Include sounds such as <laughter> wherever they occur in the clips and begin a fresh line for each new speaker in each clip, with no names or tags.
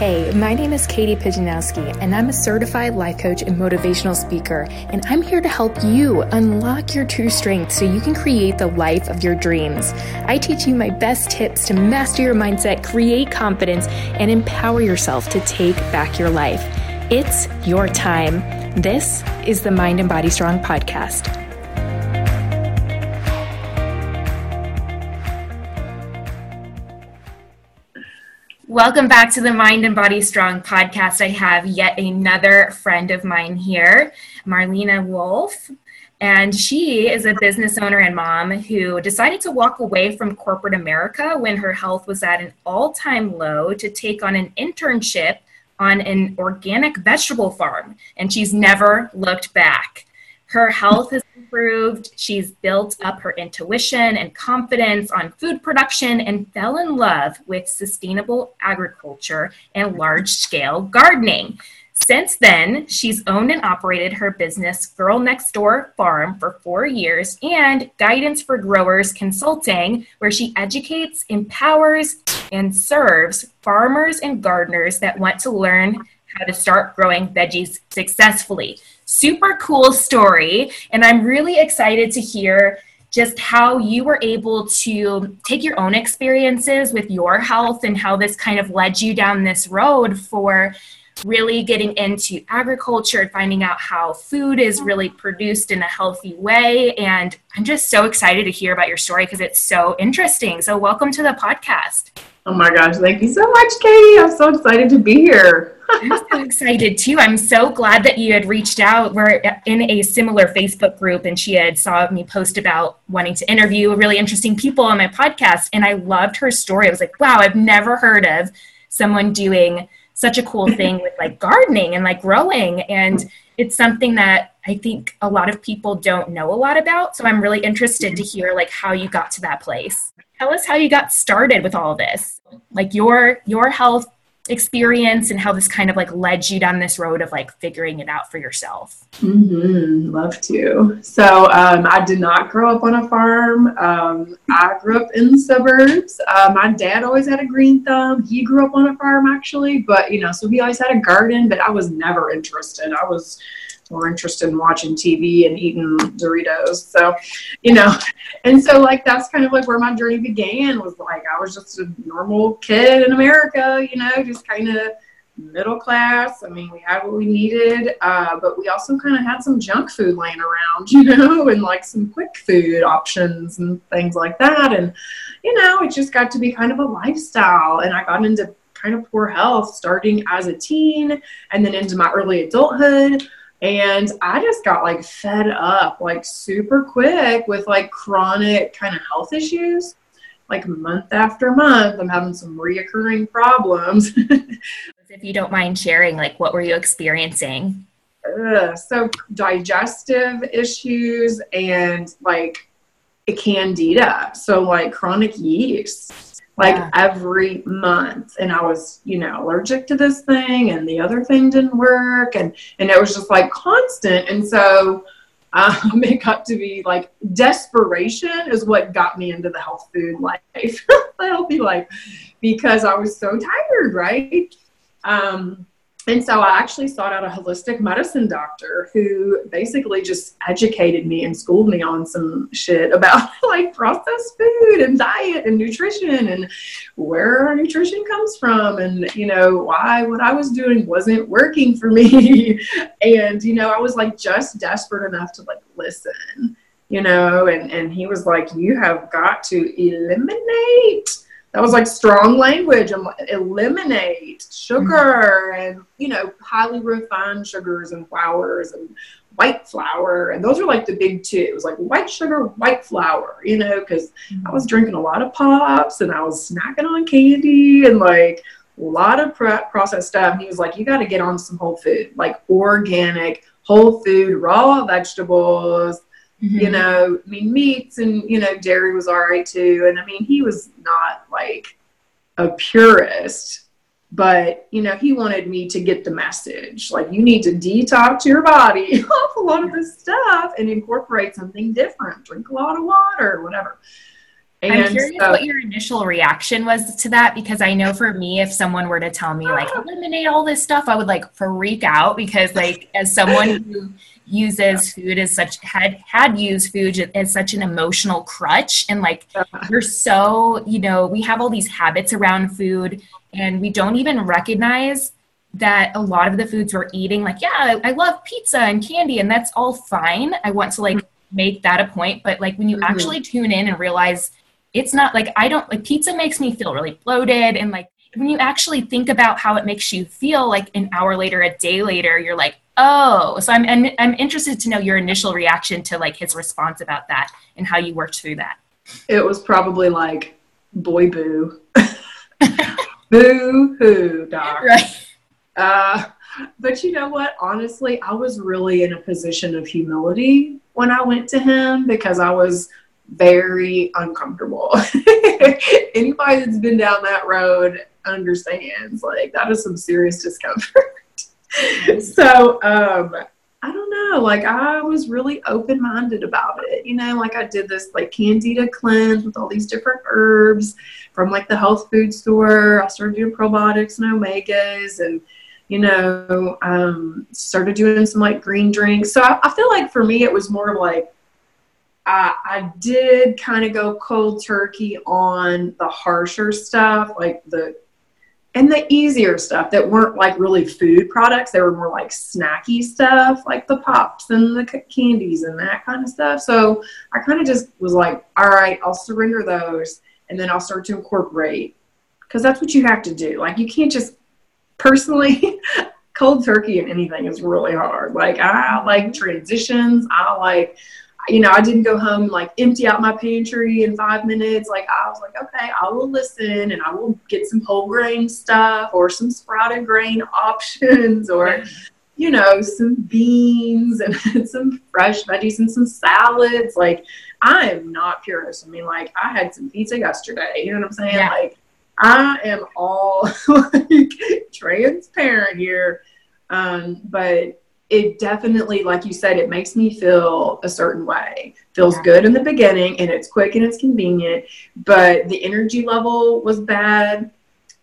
Hey, my name is Katie Pijanowski, and I'm a certified life coach and motivational speaker. And I'm here to help you unlock your true strength so you can create the life of your dreams. I teach you my best tips to master your mindset, create confidence, and empower yourself to take back your life. It's your time. This is the Mind and Body Strong podcast. Welcome back to the Mind and Body Strong podcast. I have yet another friend of mine here, Marlena Wolf. And she is a business owner and mom who decided to walk away from corporate America when her health was at an all time low to take on an internship on an organic vegetable farm. And she's never looked back. Her health has improved. She's built up her intuition and confidence on food production and fell in love with sustainable agriculture and large scale gardening. Since then, she's owned and operated her business, Girl Next Door Farm, for four years and Guidance for Growers Consulting, where she educates, empowers, and serves farmers and gardeners that want to learn how to start growing veggies successfully super cool story. And I'm really excited to hear just how you were able to take your own experiences with your health and how this kind of led you down this road for really getting into agriculture and finding out how food is really produced in a healthy way. And I'm just so excited to hear about your story because it's so interesting. So, welcome to the podcast.
Oh my gosh, thank you so much, Katie. I'm so excited to be here.
I'm so excited too. I'm so glad that you had reached out. We're in a similar Facebook group, and she had saw me post about wanting to interview really interesting people on my podcast, and I loved her story. I was like, wow, I've never heard of someone doing such a cool thing with like gardening and like growing, and it's something that I think a lot of people don't know a lot about. So I'm really interested to hear like how you got to that place. Tell us how you got started with all this, like your your health experience and how this kind of like led you down this road of like figuring it out for yourself.
Mm-hmm. Love to. So um, I did not grow up on a farm. Um, I grew up in the suburbs. Uh, my dad always had a green thumb. He grew up on a farm actually, but you know, so he always had a garden, but I was never interested. I was more interested in watching TV and eating Doritos. So, you know, and so like that's kind of like where my journey began was like I was just a normal kid in America, you know, just kind of middle class. I mean, we had what we needed, uh, but we also kind of had some junk food laying around, <laughs> you know, and like some quick food options and things like that. And, you know, it just got to be kind of a lifestyle. And I got into kind of poor health starting as a teen and then into my early adulthood. And I just got like fed up like super quick with like chronic kind of health issues. Like month after month, I'm having some reoccurring problems. <laughs>
if you don't mind sharing, like what were you experiencing?
Uh, so digestive issues and like candida. So like chronic yeast like yeah. every month and i was you know allergic to this thing and the other thing didn't work and and it was just like constant and so um, <laughs> it got to be like desperation is what got me into the health food life <laughs> the healthy life because i was so tired right um, and so I actually sought out a holistic medicine doctor who basically just educated me and schooled me on some shit about <laughs> like processed food and diet and nutrition and where our nutrition comes from and you know why what I was doing wasn't working for me. <laughs> and you know, I was like just desperate enough to like listen, you know, and and he was like you have got to eliminate that was like strong language and eliminate sugar mm-hmm. and you know highly refined sugars and flours and white flour and those are like the big two it was like white sugar white flour you know because mm-hmm. i was drinking a lot of pops and i was snacking on candy and like a lot of processed stuff and he was like you got to get on some whole food like organic whole food raw vegetables Mm-hmm. You know, I mean, meats and, you know, dairy was all right too. And I mean, he was not like a purist, but, you know, he wanted me to get the message. Like, you need to detox your body <laughs> off a lot of this stuff and incorporate something different, drink a lot of water, whatever.
And I'm curious so, what your initial reaction was to that because I know for me, if someone were to tell me like eliminate all this stuff, I would like freak out because like as someone who uses food as such had had used food as such an emotional crutch and like we're so you know we have all these habits around food and we don't even recognize that a lot of the foods we're eating like yeah i love pizza and candy and that's all fine i want to like mm-hmm. make that a point but like when you mm-hmm. actually tune in and realize it's not like i don't like pizza makes me feel really bloated and like when you actually think about how it makes you feel like an hour later a day later you're like oh. So i'm i'm, I'm interested to know your initial reaction to like his response about that and how you worked through that.
It was probably like boy boo. <laughs> Boo hoo doc. <laughs> Right. Uh, but you know what? Honestly i was really in a position of humility when i went to him because i was very uncomfortable <laughs> <laughs> anybody that's been down that road understands like that is some serious discomfort <laughs> so um I don't know, like I was really open minded about it. You know, like I did this like candida cleanse with all these different herbs from like the health food store. I started doing probiotics and omegas and you know, um, started doing some like green drinks. So I, I feel like for me it was more like I, I did kind of go cold turkey on the harsher stuff, like the and the easier stuff that weren't like really food products. They were more like snacky stuff like the pops and the candies and that kind of stuff. So i kind of just was like all right i'll surrender those and then i'll start to incorporate. Because that's what you have to do. Like you can't just personally <laughs> cold turkey and anything is really hard. Like i like transitions. I like you know, I didn't go home like empty out my pantry in five minutes. Like I was like, okay, I will listen and I will get some whole grain stuff or some sprouted grain <laughs> options or, you know, some beans and <laughs> some fresh veggies and some salads. Like I am not purist. I mean, like I had some pizza yesterday. You know what I'm saying? Yeah. Like I am all <laughs> like transparent here. Um, but it definitely, like you said, it makes me feel a certain way. Feels yeah. good in the beginning and it's quick and it's convenient, but the energy level was bad.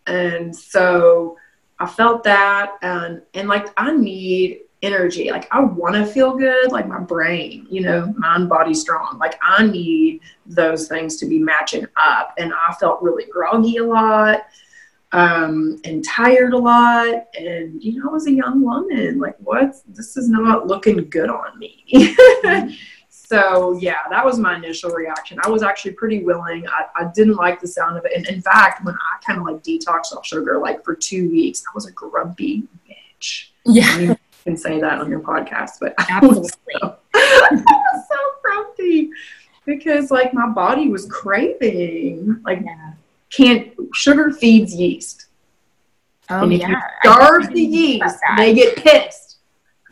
And so I felt that and and like I need energy. Like I want to feel good, like my brain, you know, mind, body, strong. Like I need those things to be matching up. And I felt really groggy a lot um, and tired a lot. And, you know, I was a young woman. Like, what? This is not looking good on me. <laughs> so, yeah, that was my initial reaction. I was actually pretty willing. I, I didn't like the sound of it. And in fact, when I kind of like detoxed off sugar, like for two weeks, I was a grumpy bitch.
Yeah. You
can say that on your podcast, but
absolutely.
I was <laughs> so, I was so grumpy because like my body was craving like yeah can't sugar feeds yeast.
Oh and if yeah. you
starve the yeast, they get pissed.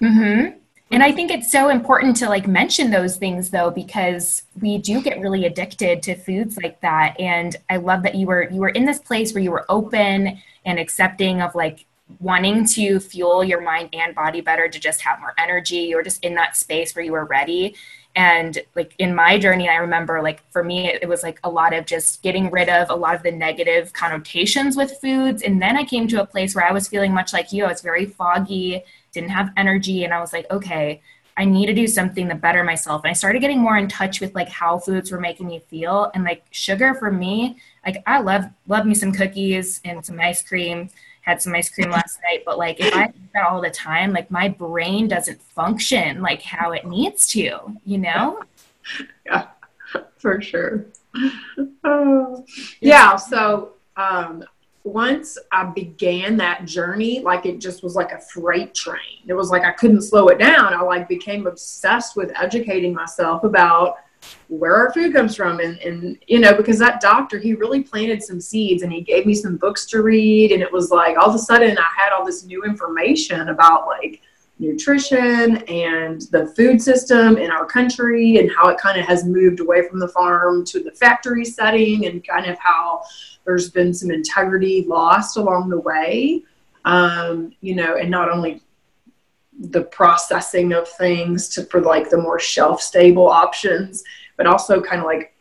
Mm-hmm. And I think it's so important to like mention those things though, because we do get really addicted to foods like that. And I love that you were you were in this place where you were open and accepting of like wanting to fuel your mind and body better to just have more energy or just in that space where you were ready and like in my journey i remember like for me it, it, was like a lot of just getting rid of a lot of the negative connotations with foods. And then i came to a place where i was feeling much like you. I was very foggy didn't have energy and i was like okay i need to do something to better myself. And i started getting more in touch with like how foods were making me feel. And like sugar for me like i love love me some cookies and some ice cream had some ice cream last night, but like if I eat that all the time, like my brain doesn't function like how it needs to, you know? <laughs>
Yeah, for sure. Oh. Yeah, so um, once I began that journey, like it just was like a freight train. It was like I couldn't slow it down. I like became obsessed with educating myself about where our food comes from. And, and you know because that doctor he really planted some seeds and he gave me some books to read. And it was like all of a sudden i had all this new information about like nutrition and the food system in our country and how it kind of has moved away from the farm to the factory setting and kind of how there's been some integrity lost along the way. Um, you know and not only the processing of things to for like the more shelf stable options, but also kind of like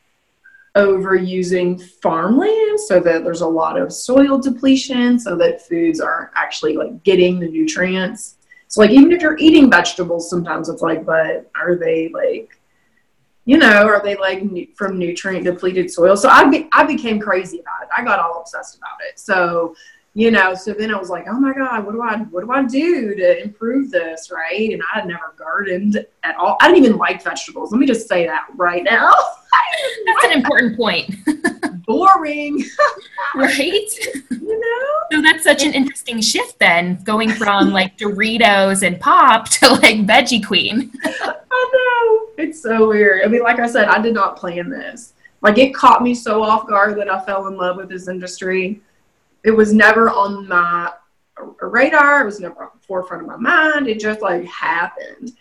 overusing farmland so that there's a lot of soil depletion so that foods aren't actually like getting the nutrients. So like even if you're eating vegetables sometimes it's like but are they like you know are they like from nutrient depleted soil? So i be, i became crazy about it. I got all obsessed about it. So you know so then i was like oh my god what do i what do i do to improve this? Right? And i had never gardened at all. I didn't even like vegetables. Let me just say that right now. <laughs>
That's an important point. <laughs>
Boring. <laughs>
Right? You know? So that's such an interesting shift then going from like doritos and pop to like veggie queen.
I know. It's so weird. I mean like i said i did not plan this. Like it caught me so off guard that i fell in love with this industry it was never on my radar. It was never on the forefront of my mind. It just like happened.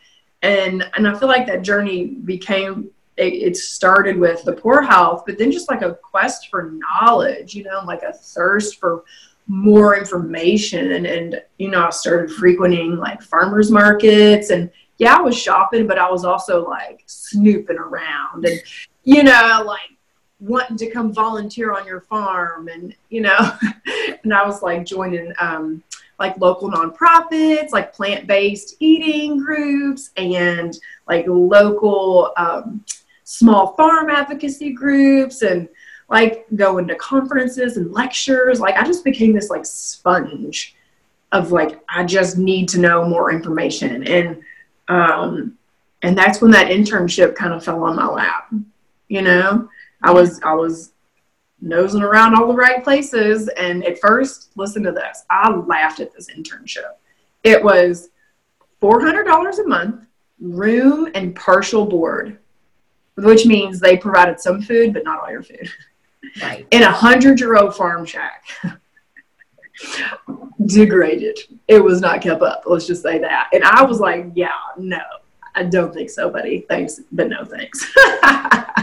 And, and I feel like that journey became, it, it started with the poor health, but then just like a quest for knowledge, you know, like a thirst for more information. And, and, you know, I started frequenting like farmers markets and yeah, I was shopping, but I was also like snooping around and, you know, like wanting to come volunteer on your farm and you know <laughs> and i was like joining um, like local nonprofits like plant-based eating groups and like local um, small farm advocacy groups and like going to conferences and lectures. Like i just became this like sponge of like i just need to know more information. And um and that's when that internship kind of fell on my lap you know I was I was nosing around all the right places. And at first, listen to this. I laughed at this internship. It was four hundred dollars a month, room and partial board, which means they provided some food, but not all your food. Right. In a hundred year old farm shack. Degraded. It was not kept up. Let's just say that. And I was like, yeah, no, I don't think so, buddy. Thanks, but no thanks. <laughs>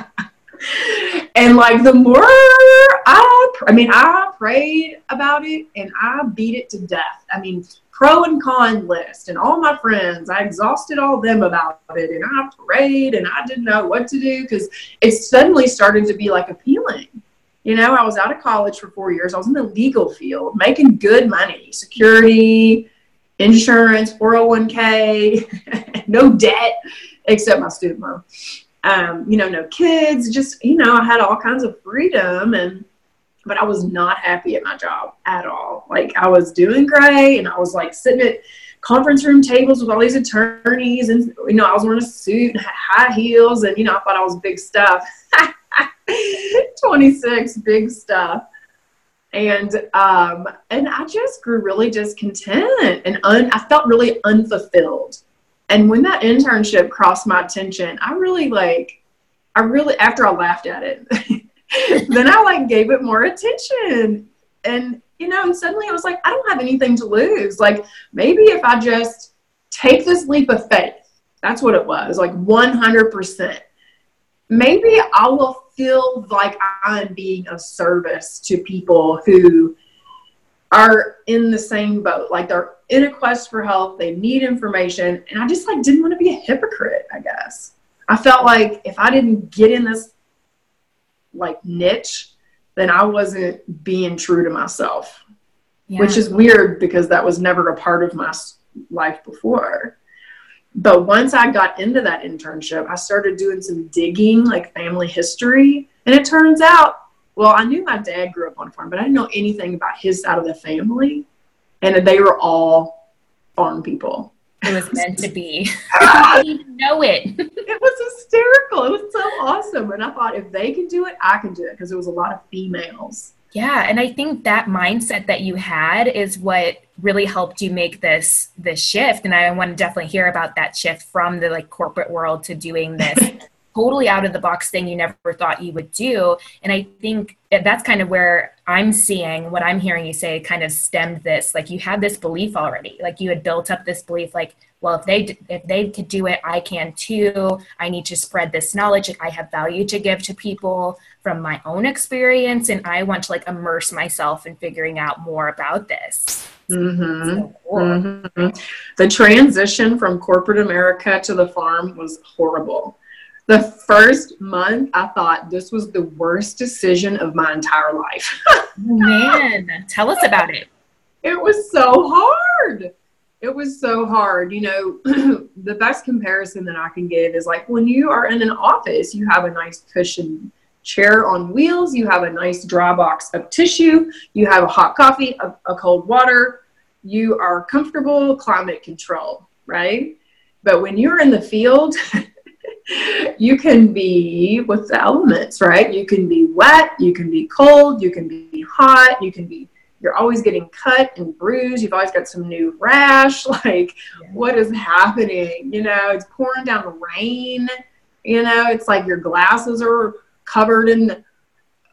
and like the more I, I mean, I prayed about it and I beat it to death. I mean, pro and con list and all my friends, I exhausted all them about it and I prayed and I didn't know what to do because it suddenly started to be like appealing. You know, I was out of college for four years. I was in the legal field, making good money, security, insurance, 401k, <laughs> no debt except my student loan um, you know, no kids, just, you know, I had all kinds of freedom and, but I was not happy at my job at all. Like I was doing great and I was like sitting at conference room tables with all these attorneys and, you know, I was wearing a suit and high heels and, you know, I thought I was big stuff. <laughs> 26, big stuff. And um, and I just grew really discontent and un, I felt really unfulfilled and when that internship crossed my attention, I really like, I really, after I laughed at it, <laughs> then I like gave it more attention. And, you know, and suddenly I was like, I don't have anything to lose. Like, maybe if I just take this leap of faith, that's what it was, like 100%. Maybe I will feel like I'm being of service to people who are in the same boat. Like they're in a quest for help, they need information, and I just like didn't want to be a hypocrite, I guess. I felt like if I didn't get in this like niche, then I wasn't being true to myself. Yeah. Which is weird because that was never a part of my life before. But once I got into that internship, I started doing some digging, like family history. And it turns out well, I knew my dad grew up on a farm, but I didn't know anything about his side of the family. And they were all farm people.
It was meant to be. <laughs> I didn't even know it.
it was hysterical. It was so awesome. And I thought if they can do it, I can do it because there was a lot of females.
Yeah, and I think that mindset that you had is what really helped you make this this shift. And I want to definitely hear about that shift from the like corporate world to doing this <laughs> totally out of the box thing you never thought you would do. And I think that's kind of where I'm seeing what I'm hearing you say kind of stemmed this. Like you had this belief already, like you had built up this belief, like, well, if they if they could do it, I can too. I need to spread this knowledge. Like I have value to give to people from my own experience, and I want to like immerse myself in figuring out more about this.
Mm-hmm. So cool. mm-hmm. The transition from corporate America to the farm was horrible the first month, I thought this was the worst decision of my entire life. <laughs>
Oh, man, tell us about it.
It was so hard. It was so hard. You know, <clears throat> the best comparison that I can give is like when you are in an office, you have a nice cushion chair on wheels, you have a nice dry box of tissue, you have a hot coffee, a, a cold water, you are comfortable, climate control, right? But when you're in the field, <laughs> you can be with the elements, right? You can be wet, you can be cold, you can be hot, you can be you're always getting cut and bruised. You've always got some new rash. <laughs> Like, yeah. what is happening? You know, it's pouring down the rain. You know, it's like your glasses are covered in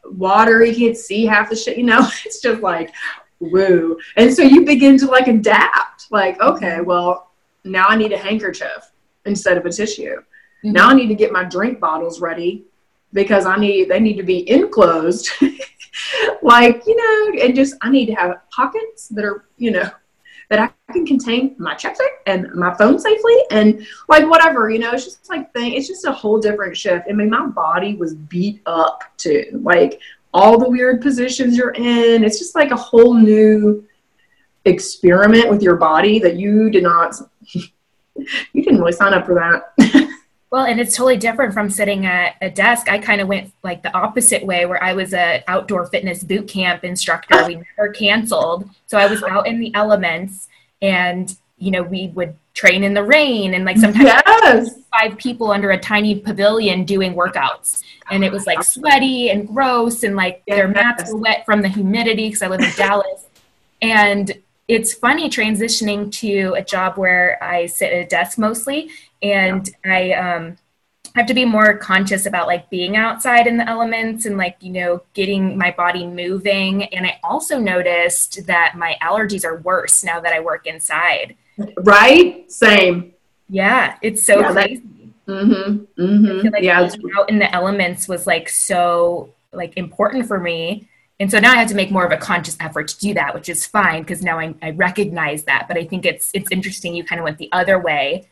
water. You can't see half the shit. You know, <laughs> it's just like, woo. And so you begin to like adapt. Like, okay, mm-hmm. well, now I need a handkerchief instead of a tissue. Mm-hmm. Now I need to get my drink bottles ready because I need they need to be enclosed. <laughs> like, you know, and just I need to have pockets that are, you know, that I can contain my checkbook and my phone safely and like whatever, you know, it's just like thing it's just a whole different shift. I mean my body was beat up too. Like all the weird positions you're in. It's just like a whole new experiment with your body that you did not <laughs> you didn't really sign up for that. <laughs>
Well, and it's totally different from sitting at a desk. I kind of went like the opposite way where I was a outdoor fitness boot camp instructor. Oh. We never canceled. So I was out in the elements and you know, we would train in the rain and like sometimes yes. five people under a tiny pavilion doing workouts. And it was like sweaty and gross and like yes. their mats were wet from the humidity because I live in Dallas. And it's funny transitioning to a job where I sit at a desk mostly and yeah. I um, have to be more conscious about like being outside in the elements and like you know getting my body moving. And I also noticed that my allergies are worse now that I work inside.
Right? Same.
Yeah, it's so yeah, crazy. That, mm-hmm, mm-hmm. like yeah, out in the elements was like so like important for me and so now I have to make more of a conscious effort to do that, which is fine because now I, I recognize that. But I think it's it's interesting you kind of went the other way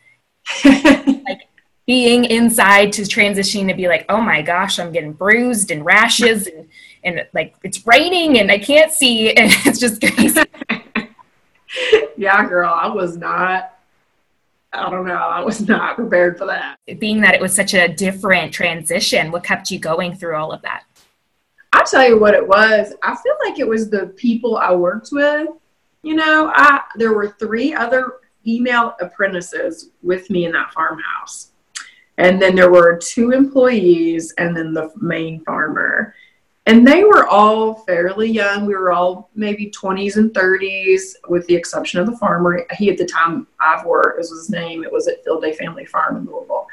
like being inside to transitioning to be like, oh my gosh, I'm getting bruised and rashes and, and like it's raining and I can't see <laughs> and it's just crazy. <laughs>
yeah, girl, I was not I don't know. I was not prepared for that.
Being that it was such a different transition, what kept you going through all of that?
I'll tell you what it was. I feel like it was the people I worked with. You know, I there were three other female apprentices with me in that farmhouse. And then there were two employees and then the main farmer. And they were all fairly young. We were all maybe 20s and 30s, with the exception of the farmer. He, at the time I've worked, was his name. It was at Field Day Family Farm in Louisville.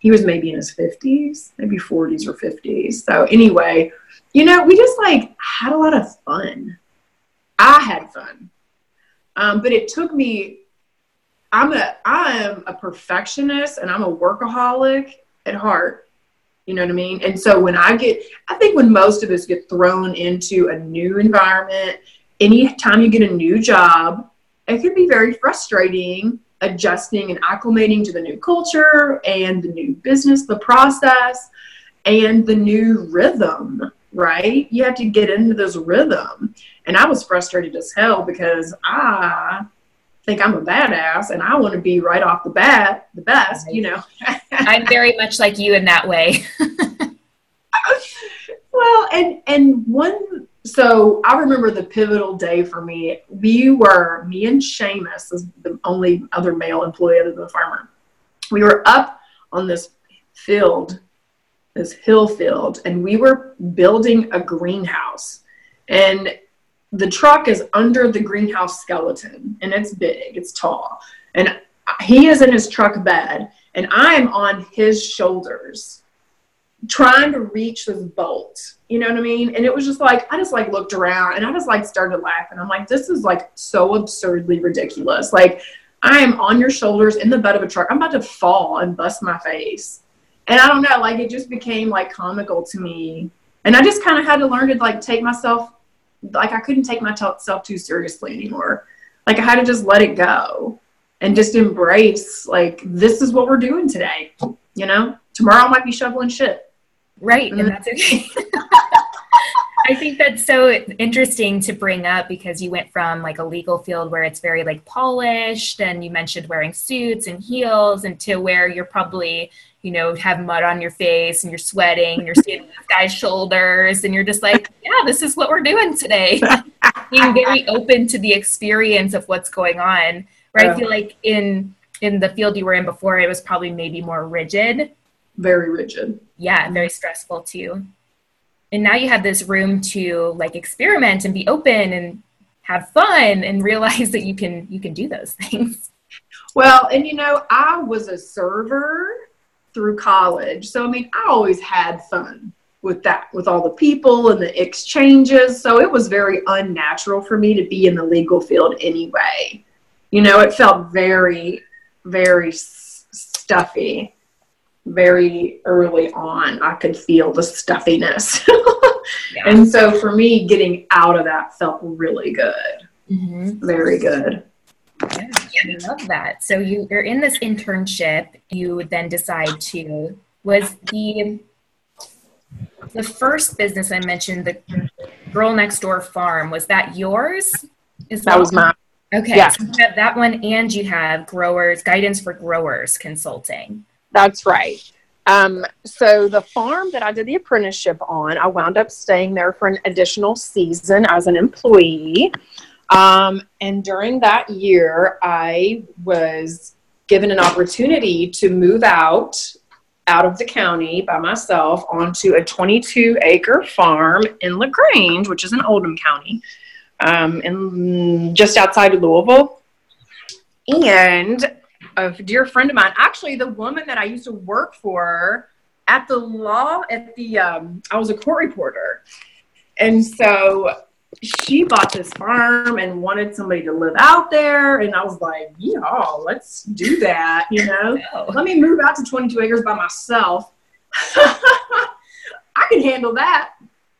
He was maybe in his 50s, maybe 40s or 50s. So, anyway, you know, we just like had a lot of fun. I had fun. Um, but it took me I'm a I am a perfectionist and I'm a workaholic at heart. You know what I mean? And so when I get I think when most of us get thrown into a new environment, anytime you get a new job, it can be very frustrating adjusting and acclimating to the new culture and the new business, the process, and the new rhythm, right? You have to get into this rhythm. And I was frustrated as hell because I think I'm a badass and I want to be right off the bat the best, you know.
I'm very much like you in that way. <laughs>
well, and and one so I remember the pivotal day for me. We were me and Seamus is the only other male employee other than the farmer. We were up on this field, this hill field, and we were building a greenhouse. And the truck is under the greenhouse skeleton and it's big, it's tall. And he is in his truck bed and I'm on his shoulders trying to reach this bolt. You know what I mean? And it was just like I just like looked around and I just like started laughing. I'm like, this is like so absurdly ridiculous. Like I am on your shoulders in the bed of a truck. I'm about to fall and bust my face. And I don't know, like it just became like comical to me. And I just kind of had to learn to like take myself like I couldn't take myself too seriously anymore. Like I had to just let it go and just embrace like this is what we're doing today, you know? tomorrow I might be shoveling shit.
Right, mm-hmm. and that's okay. <laughs> I think that's so interesting to bring up because you went from like a legal field where it's very like polished and you mentioned wearing suits and heels and to where you're probably, you know, have mud on your face and you're sweating and you're seeing <laughs> this guy's shoulders and you're just like, yeah, this is what we're doing today. <laughs> Being very open to the experience of what's going on. Yeah. I feel like in in the field you were in before, it was probably maybe more rigid.
Very rigid.
Yeah, very stressful too and now you have this room to like experiment and be open and have fun and realize <laughs> that you can you can do those things
well and you know i was a server through college so i mean i always had fun with that with all the people and the exchanges so it was very unnatural for me to be in the legal field anyway you know it felt very very stuffy very early on, I could feel the stuffiness. <laughs> yeah. And so for me, getting out of that felt really good. Mm-hmm. Very good.
Yeah, I love that. So you, you're in this internship. You then decide to was the the first business I mentioned, the Girl Next Door Farm. Was that yours?
Is that, that was mine.
Okay, yeah. so you have that one, and you have growers guidance for growers consulting.
That's right. Um, so the farm that I did the apprenticeship on, I wound up staying there for an additional season as an employee. Um, and during that year, I was given an opportunity to move out out of the county by myself onto a 22 acre farm in LaGrange, which is in Oldham County, um, in just outside of Louisville. And a dear friend of mine, actually the woman that I used to work for at the law at the um, I was a court reporter, and so she bought this farm and wanted somebody to live out there, and I was like, yeah, let's do that. You <laughs> know, let me move out to 22 acres by myself. <laughs> I can handle that.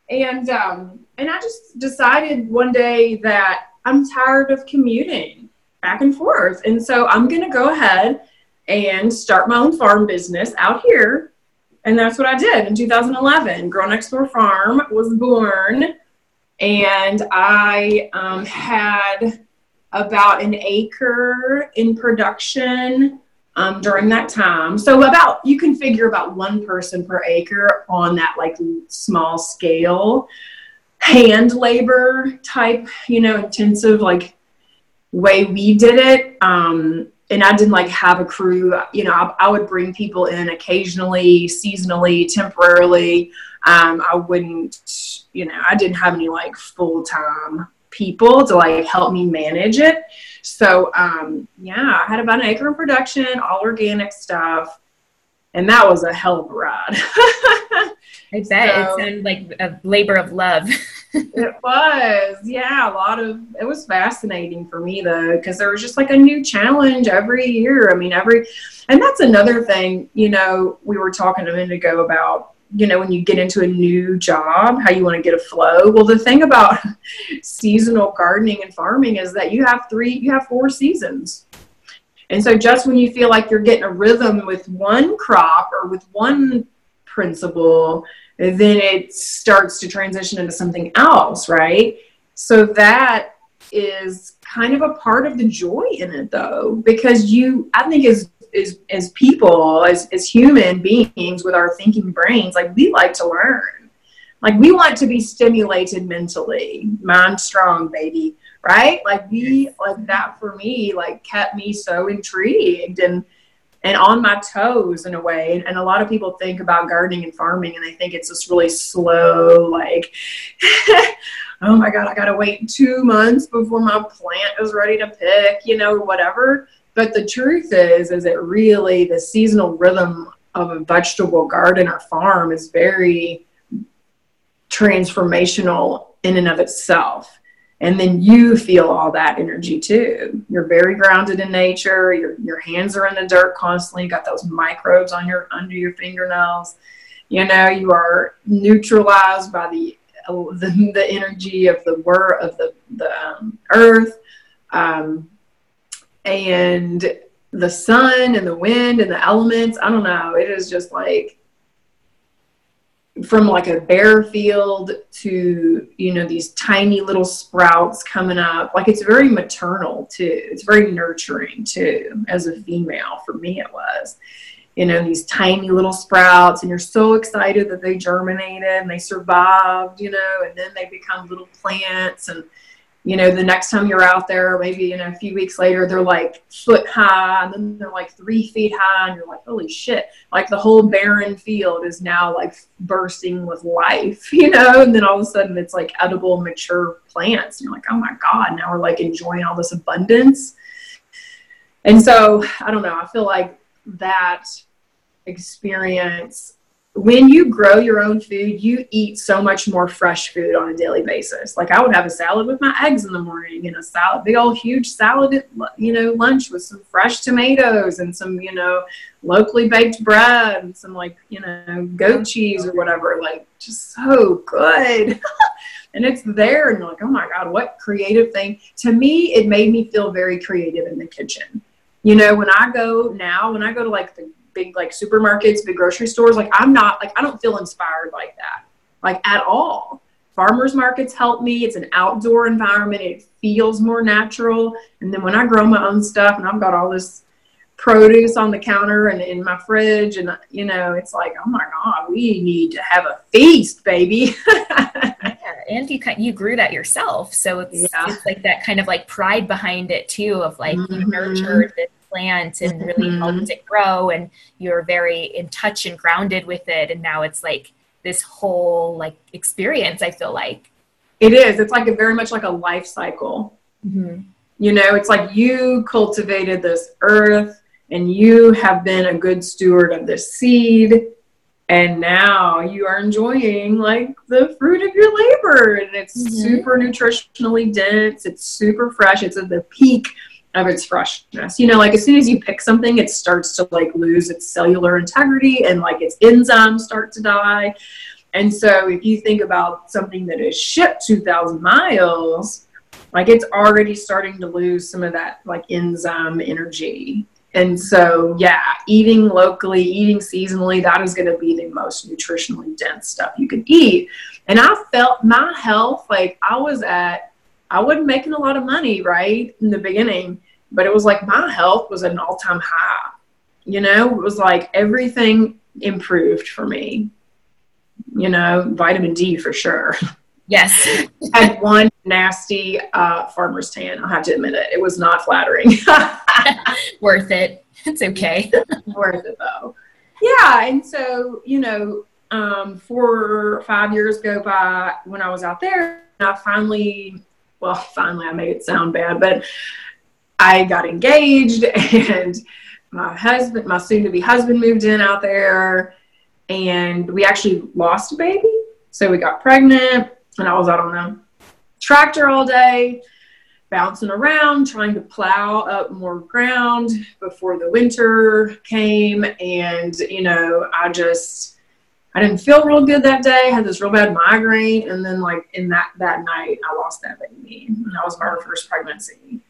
And um, and I just decided one day that I'm tired of commuting back and forth. And so I'm going to go ahead and start my own farm business out here. And that's what I did in 2011. Girl Next Door Farm was born. And I um, had about an acre in production um, during that time. So about you can figure about one person per acre on that like small scale hand labor type, you know, intensive like way we did it. Um, and I didn't like have a crew. You know, I, I would bring people in occasionally, seasonally, temporarily. Um, I wouldn't, you know, I didn't have any like full time people to like help me manage it. So, um, yeah, I had about an acre in production, all organic stuff and that was a hell of a ride. <laughs>
I bet so, it sounded like a labor of love. <laughs>
it was, yeah, a lot of. It was fascinating for me though, because there was just like a new challenge every year. I mean, every, and that's another thing. You know, we were talking a minute ago about you know when you get into a new job how you want to get a flow well the thing about <laughs> seasonal gardening and farming is that you have three you have four seasons and so just when you feel like you're getting a rhythm with one crop or with one principle, then it starts to transition into something else, right? So that is kind of a part of the joy in it though, because you I think as as as people, as as human beings with our thinking brains, like we like to learn. Like we want to be stimulated mentally. Mind strong, baby right? Like we like that for me like kept me so intrigued and and on my toes in a way. And, a lot of people think about gardening and farming and they think it's this really slow, like, <laughs> oh my God, I gotta wait two months before my plant is ready to pick, you know, whatever. But the truth is, is it really the seasonal rhythm of a vegetable garden or farm is very transformational in and of itself and then you feel all that energy too you're very grounded in nature your, your hands are in the dirt constantly you got those microbes on your under your fingernails you know you are neutralized by the <laughs> the, the energy of the word of the the um, earth um, and the sun and the wind and the elements. I don't know. It is just like from like a bare field to you know these tiny little sprouts coming up. Like it's very maternal too it's very nurturing too as a female for me it was. You know these tiny little sprouts and you're so excited that they germinated and they survived you know and then they become little plants and you know, the next time you're out there, maybe you know, a few weeks later, they're like foot high and then they're like three feet high, and you're like, holy shit. Like the whole barren field is now like bursting with life, <laughs> you know, and then all of a sudden it's like edible, mature plants. And you're like, oh my God, now we're like enjoying all this abundance. And so I don't know, I feel like that experience when you grow your own food, you eat so much more fresh food on a daily basis. Like I would have a salad with my eggs in the morning and a salad, big old huge salad, you know, lunch with some fresh tomatoes and some, you know, locally baked bread and some like, you know, goat cheese or whatever. Like just so good. <laughs> and it's there and you're like, oh my God, what creative thing. To me, it made me feel very creative in the kitchen. You know, when I go now, when I go to like the big like supermarkets, big grocery stores, like I'm not like I don't feel inspired like that, like at all. Farmers markets help me. It's an outdoor environment. It feels more natural. And then when I grow my own stuff and I've got all this produce on the counter and in my fridge and you know it's like oh my god we need to have a feast baby <laughs>
yeah, and you you grew that yourself so it's, yeah. it's like that kind of like pride behind it too of like mm-hmm. you nurtured this plant and really mm-hmm. helped it grow and you're very in touch and grounded with it and now it's like this whole like experience i feel like
it is it's like a very much like a life cycle mm-hmm. you know it's like you cultivated this earth and you have been a good steward of this seed and now you are enjoying like the fruit of your labor and it's mm-hmm. super nutritionally dense it's super fresh it's at the peak of its freshness. You know, like as soon as you pick something, it starts to like lose its cellular integrity and like its enzymes start to die. And so if you think about something that is shipped 2,000 miles, like it's already starting to lose some of that like enzyme energy. And so, yeah, eating locally, eating seasonally, that is going to be the most nutritionally dense stuff you can eat. And I felt my health, like I was at, I wasn't making a lot of money, right, in the beginning but it was like my health was at an all time high. You know, it was like everything improved for me. You know, vitamin D for sure.
Yes.
I <laughs> had one nasty uh, farmer's tan. I'll have to admit it. It was not flattering. <laughs>
Worth it. It's okay. <laughs>
Worth it though. Yeah. And so, you know, um, four or five years go by when I was out there, I finally, well, finally, I made it sound bad, but I got engaged <laughs> and my husband, my soon to be husband moved in out there and we actually lost a baby. So we got pregnant and I was out on the tractor all day, bouncing around, trying to plow up more ground before the winter came. And, you know, I just, I didn't feel real good that day. I had this real bad migraine. And then like in that, that night, I lost that baby. And that was my first pregnancy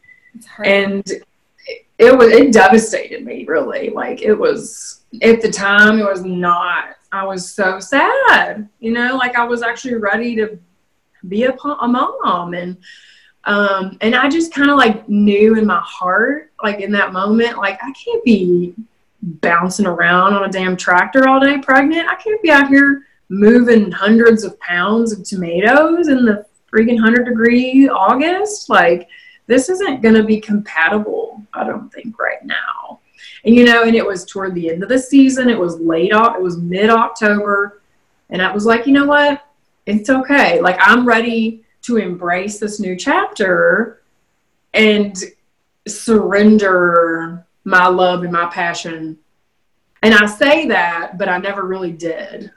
and it, was it devastated me really. Like it was at the time it was not i was so sad you know? Like i was actually ready to be a, a mom. And um and i just kind of like knew in my heart like in that moment like i can't be bouncing around on a damn tractor all day pregnant. I can't be out here moving hundreds of pounds of tomatoes in the freaking 100 degree august. Like this isn't going to be compatible, I don't think, right now. And you know, and it was toward the end of the season. It was late, it was mid October. And I was like, you know what? It's okay. Like, I'm ready to embrace this new chapter and surrender my love and my passion. And I say that, but I never really did.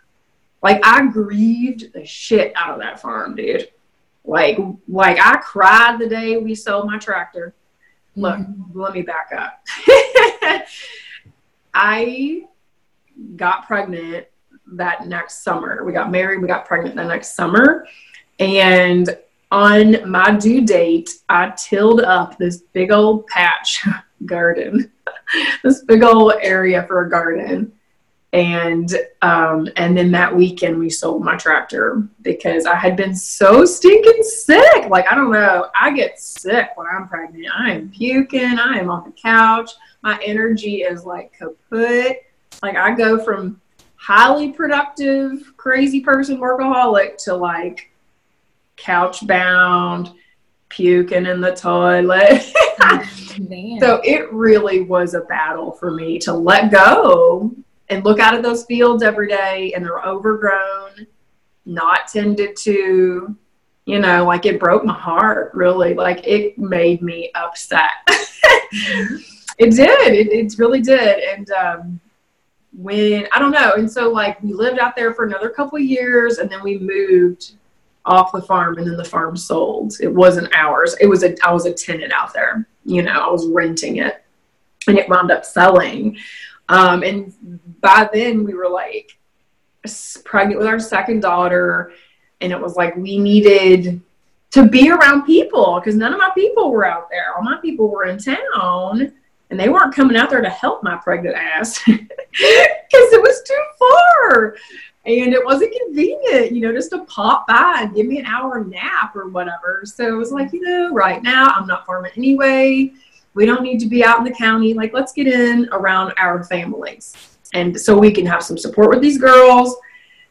Like, I grieved the shit out of that farm, dude. Like, like I cried the day we sold my tractor. Look, mm-hmm. let me back up. <laughs> I got pregnant that next summer. We got married, we got pregnant that next summer. And on my due date, I tilled up this big old patch <laughs> garden <laughs> this big old area for a garden. And um, and then that weekend we sold my tractor because I had been so stinking sick. Like I don't know, I get sick when I'm pregnant. I am puking. I am on the couch. My energy is like kaput. Like I go from highly productive, crazy person workaholic to like couch bound, puking in the toilet. <laughs> so it really was a battle for me to let go and look out at those fields every day and they're overgrown, not tended to, you know, like it broke my heart really. Like it made me upset. <laughs> it did. It, it really did. And um, when I don't know, and so like we lived out there for another couple years, and then we moved off the farm, and then the farm sold. It wasn't ours. It was a I was a tenant out there. You know, I was renting it, and it wound up selling. Um, and by then we were like pregnant with our second daughter, and it was like we needed to be around people because none of my people were out there. All my people were in town and they weren't coming out there to help my pregnant ass <laughs> because it was too far and it wasn't convenient, you know, just to pop by and give me an hour nap or whatever. So it was like, you know, right now I'm not farming anyway. We don't need to be out in the county. Like, let's get in around our families. And so we can have some support with these girls,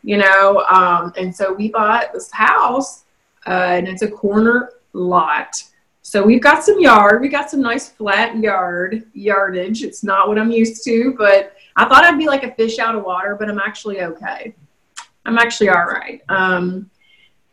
you know. Um, and so we bought this house, uh, and it's a corner lot so we've got some yard. We got some nice flat yard yardage. It's not what I'm used to, but I thought I'd be like a fish out of water, but I'm actually okay. I'm actually all right. Um,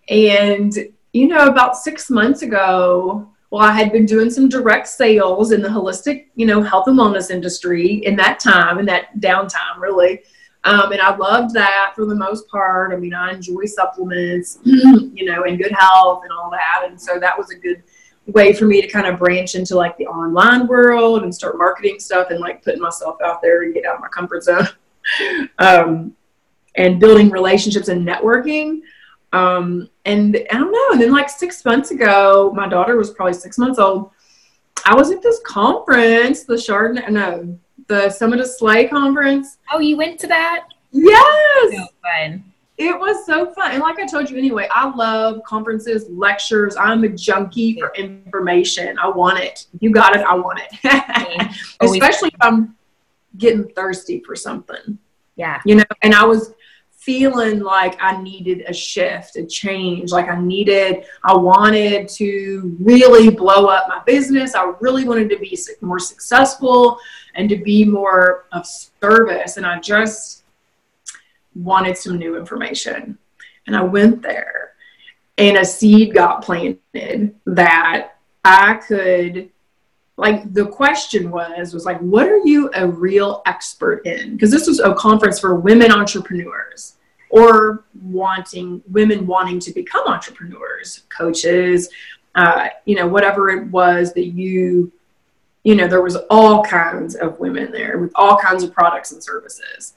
and you know, about six months ago, well, I had been doing some direct sales in the holistic, you know, health and wellness industry in that time, in that downtime, really. Um, and I loved that for the most part. I mean, I enjoy supplements, <clears throat> you know, and good health and all that. And so that was a good way for me to kind of branch into like the online world and start marketing stuff and like putting myself out there and get out of my comfort zone <laughs> um, and building relationships and networking um, and i don't know and then like six months ago my daughter was probably six months old i was at this conference the chardonnay no the summit of slay conference
oh you went to that
yes
so fun
it was so fun. And like I told you anyway, I love conferences, lectures. I'm a junkie for information. I want it. You got it, I want it. <laughs> Especially if I'm getting thirsty for something.
Yeah.
You know, and I was feeling like I needed a shift, a change. Like I needed, I wanted to really blow up my business. I really wanted to be more successful and to be more of service. And I just, wanted some new information. And I went there and a seed got planted that I could like the question was was like what are you a real expert in because this was a conference for women entrepreneurs or wanting women wanting to become entrepreneurs coaches uh, you know whatever it was that you you know there was all kinds of women there with all kinds of products and services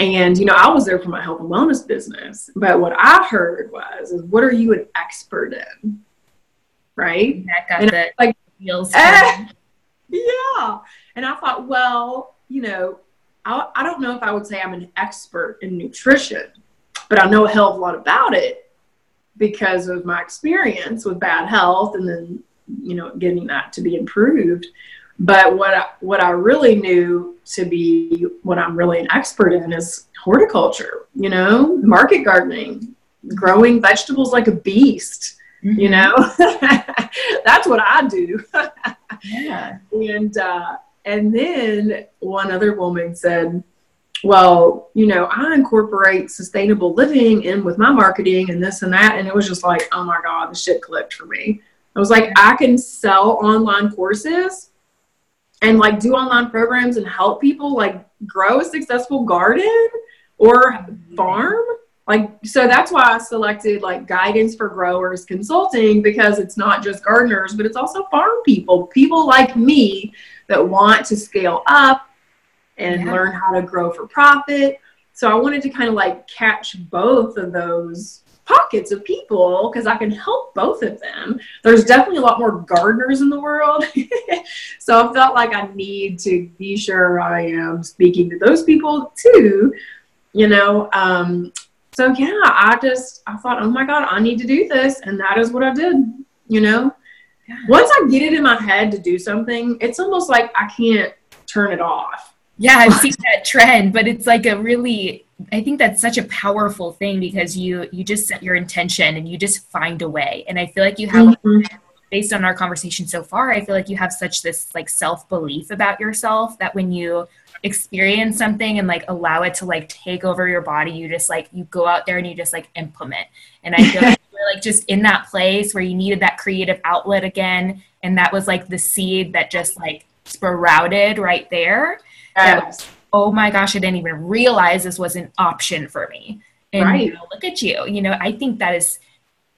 and, you know, I was there for my health and wellness business. But what I heard was, is what are you an expert in? Right?
That got and like feels.
Eh, yeah. And I thought, well, you know, I, I don't know if I would say I'm an expert in nutrition, but I know a hell of a lot about it because of my experience with bad health and then, you know, getting that to be improved. But what I, what I really knew to be what I'm really an expert in is horticulture, you know, market gardening, growing vegetables like a beast, mm-hmm. you know. <laughs> That's what I do.
yeah. <laughs>
And uh, and then one other woman said, well, you know, I incorporate sustainable living in with my marketing and this and that. And it was just like, oh my God, the shit clicked for me. I was like, I can sell online courses and like do online programs and help people like grow a successful garden or farm like so that's why i selected like guidance for growers consulting because it's not just gardeners but it's also farm people people like me that want to scale up and yeah. learn how to grow for profit so i wanted to kind of like catch both of those pockets of people because I can help both of them. There's definitely a lot more gardeners in the world. <laughs> so I felt like I need to be sure I am speaking to those people too, you know. Um, so yeah, I just I thought, oh my God, I need to do this. And that is what I did, you know. Once I get it in my head to do something, it's almost like I can't turn it off.
Yeah, I've <laughs> seen that trend, but it's like a really I think that's such a powerful thing because you you just set your intention and you just find a way. And I feel like you have mm-hmm. based on our conversation so far, I feel like you have such this like self-belief about yourself that when you experience something and like allow it to like take over your body, you just like you go out there and you just like implement. And I feel like <laughs> you're like just in that place where you needed that creative outlet again. And that was like the seed that just like sprouted right there. Yes oh my gosh, I didn't even realize this was an option for me. And right. you know, look at you. You know, I think that is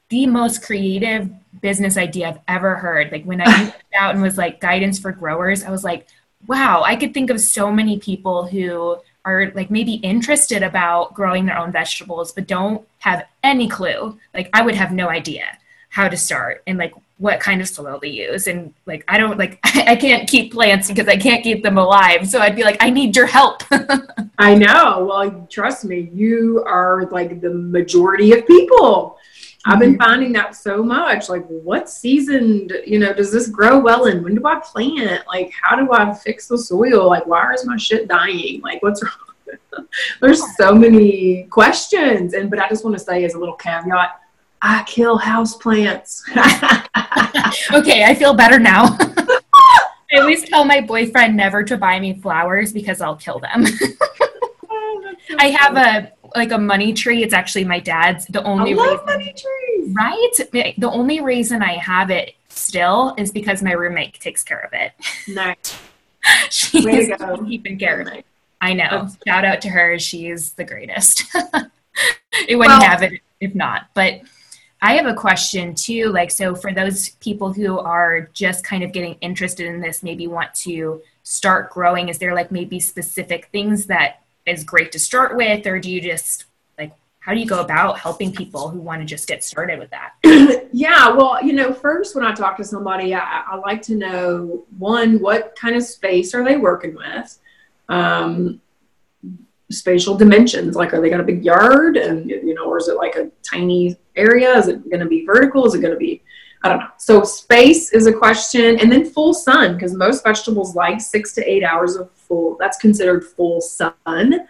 the most creative business idea I've ever heard. Like when I <laughs> out and was like guidance for growers, I was like, wow, I could think of so many people who are like maybe interested about growing their own vegetables but don't have any clue. Like I would have no idea how to start and like what kind of soil to use. And like i don't like <laughs> i can't keep plants because i can't keep them alive. So i'd be like i need your help. <laughs>
I know. Well trust me you are like the majority of people I've been mm-hmm. finding that so much. Like, what season, you know, does this grow well in? When do I plant? Like, how do I fix the soil? Like, why is my shit dying? Like, what's wrong? <laughs> There's so many questions. And, but I just want to say, as a little caveat, I kill house plants. <laughs>
okay, I feel better now. <laughs> I always tell my boyfriend never to buy me flowers because I'll kill them. oh, I have a like a money tree. It's actually my dad's. The only
I love reason, money trees.
Right? Eh, the only reason I have it still is because my roommate takes care of it.
Nice. <laughs>
She's keeping care of it. I know. That's Shout out to her. She's the greatest. <laughs> it wouldn't well, have it if not. But I have a question too. Like, so for those people who are just kind of getting interested in this, maybe want to start growing, is there like maybe specific things that is great to start with, or do you just like, how do you go about helping people who want to just get started with that? <clears throat>
yeah, well, you know, first when I talk to somebody, I, I like to know one, what kind of space are they working with? Um, spatial dimensions like are they got a big yard and you know or is it like a tiny area is it going to be vertical is it going to be i don't know so space is a question and then full sun because most vegetables like six to eight hours of full that's considered full sun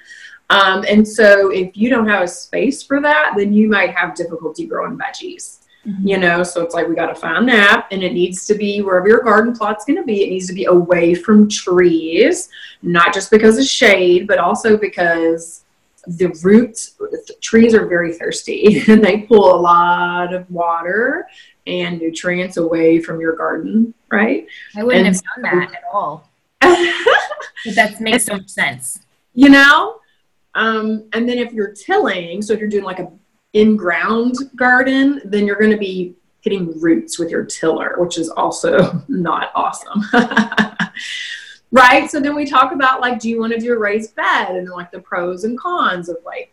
um, and so if you don't have a space for that then you might have difficulty growing veggies Mm-hmm. You know, so it's like we got to find that, and it needs to be wherever your garden plot's going to be. It needs to be away from trees, not just because of shade, but also because the roots. The trees are very thirsty, <laughs> and they pull a lot of water and nutrients away from your garden, right?
I wouldn't and have done that at all. <laughs> that makes so much sense.
You know, um, and then if you're tilling, so if you're doing like a in ground garden, then you're going to be hitting roots with your tiller, which is also <laughs> not awesome. <laughs> right? So then we talk about like, do you want to do a raised bed and like the pros and cons of like